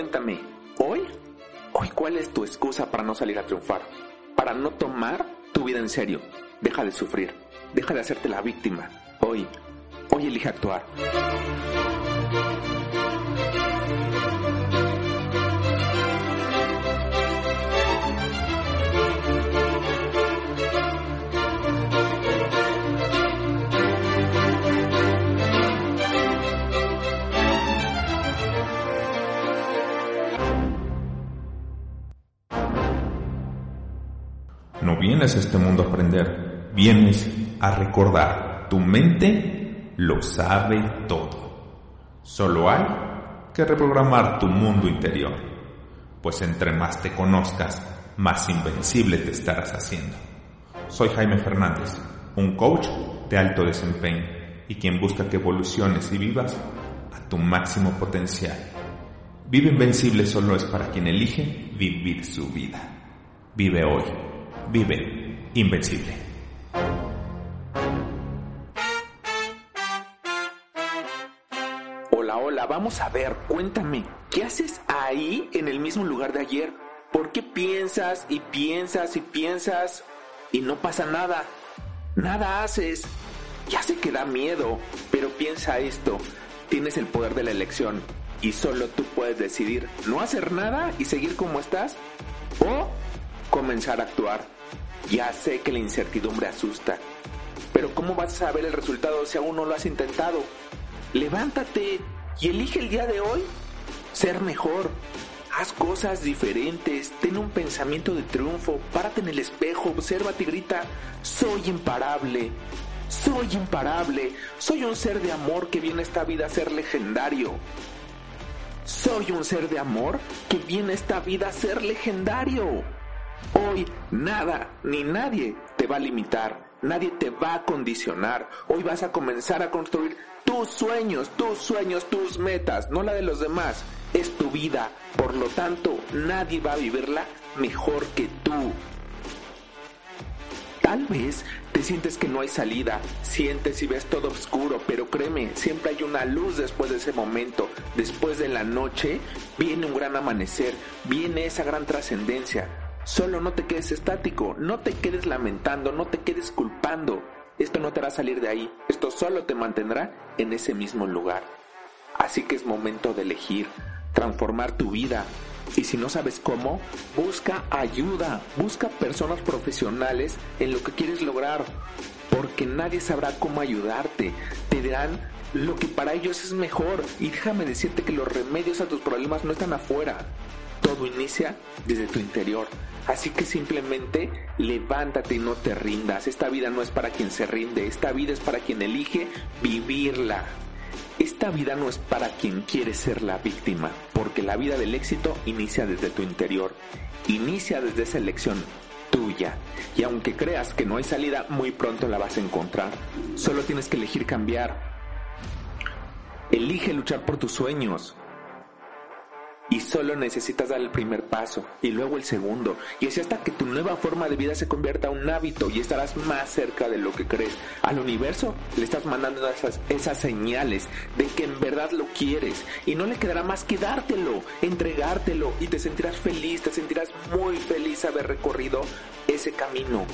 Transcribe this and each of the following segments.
Cuéntame, hoy, hoy cuál es tu excusa para no salir a triunfar, para no tomar tu vida en serio. Deja de sufrir, deja de hacerte la víctima. Hoy, hoy elige actuar. Vienes a este mundo a aprender, vienes a recordar. Tu mente lo sabe todo. Solo hay que reprogramar tu mundo interior, pues entre más te conozcas, más invencible te estarás haciendo. Soy Jaime Fernández, un coach de alto desempeño y quien busca que evoluciones y vivas a tu máximo potencial. Vive invencible solo es para quien elige vivir su vida. Vive hoy vive invencible. Hola, hola, vamos a ver, cuéntame, ¿qué haces ahí en el mismo lugar de ayer? ¿Por qué piensas y piensas y piensas y no pasa nada? Nada haces. Ya sé que da miedo, pero piensa esto, tienes el poder de la elección y solo tú puedes decidir no hacer nada y seguir como estás o comenzar a actuar. Ya sé que la incertidumbre asusta, pero ¿cómo vas a saber el resultado si aún no lo has intentado? Levántate y elige el día de hoy ser mejor. Haz cosas diferentes, ten un pensamiento de triunfo, párate en el espejo, obsérvate y grita, soy imparable, soy imparable, soy un ser de amor que viene a esta vida a ser legendario. Soy un ser de amor que viene a esta vida a ser legendario. Hoy nada ni nadie te va a limitar, nadie te va a condicionar. Hoy vas a comenzar a construir tus sueños, tus sueños, tus metas, no la de los demás. Es tu vida, por lo tanto nadie va a vivirla mejor que tú. Tal vez te sientes que no hay salida, sientes y ves todo oscuro, pero créeme, siempre hay una luz después de ese momento. Después de la noche viene un gran amanecer, viene esa gran trascendencia. Solo no te quedes estático, no te quedes lamentando, no te quedes culpando. Esto no te hará salir de ahí, esto solo te mantendrá en ese mismo lugar. Así que es momento de elegir, transformar tu vida. Y si no sabes cómo, busca ayuda, busca personas profesionales en lo que quieres lograr, porque nadie sabrá cómo ayudarte. Te dirán lo que para ellos es mejor. Y déjame decirte que los remedios a tus problemas no están afuera. Todo inicia desde tu interior. Así que simplemente levántate y no te rindas. Esta vida no es para quien se rinde, esta vida es para quien elige vivirla. Esta vida no es para quien quiere ser la víctima, porque la vida del éxito inicia desde tu interior, inicia desde esa elección Y aunque creas que no hay salida, muy pronto la vas a encontrar. Solo tienes que elegir cambiar. Elige luchar por tus sueños, y solo necesitas dar el primer paso y luego el segundo. Y así hasta que tu nueva forma de vida se convierta en un hábito y estarás más cerca de lo que crees. Al universo le estás mandando esas, esas señales de que en verdad lo quieres y no le quedará más que dártelo, entregártelo y te sentirás feliz, te sentirás muy feliz haber recorrido ese camino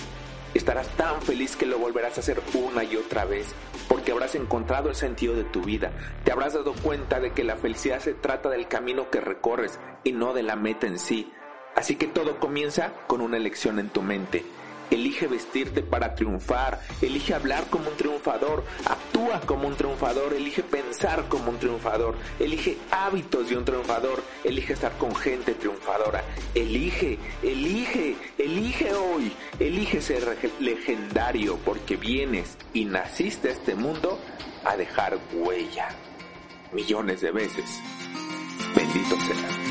estarás tan feliz que lo volverás a hacer una y otra vez, porque habrás encontrado el sentido de tu vida, te habrás dado cuenta de que la felicidad se trata del camino que recorres y no de la meta en sí. Así que todo comienza con una elección en tu mente. Elige vestirte para triunfar, elige hablar como un triunfador, actúa como un triunfador, elige pensar como un triunfador, elige hábitos de un triunfador, elige estar con gente triunfadora, elige, elige, elige hoy, elige ser legendario porque vienes y naciste a este mundo a dejar huella millones de veces. Bendito sea.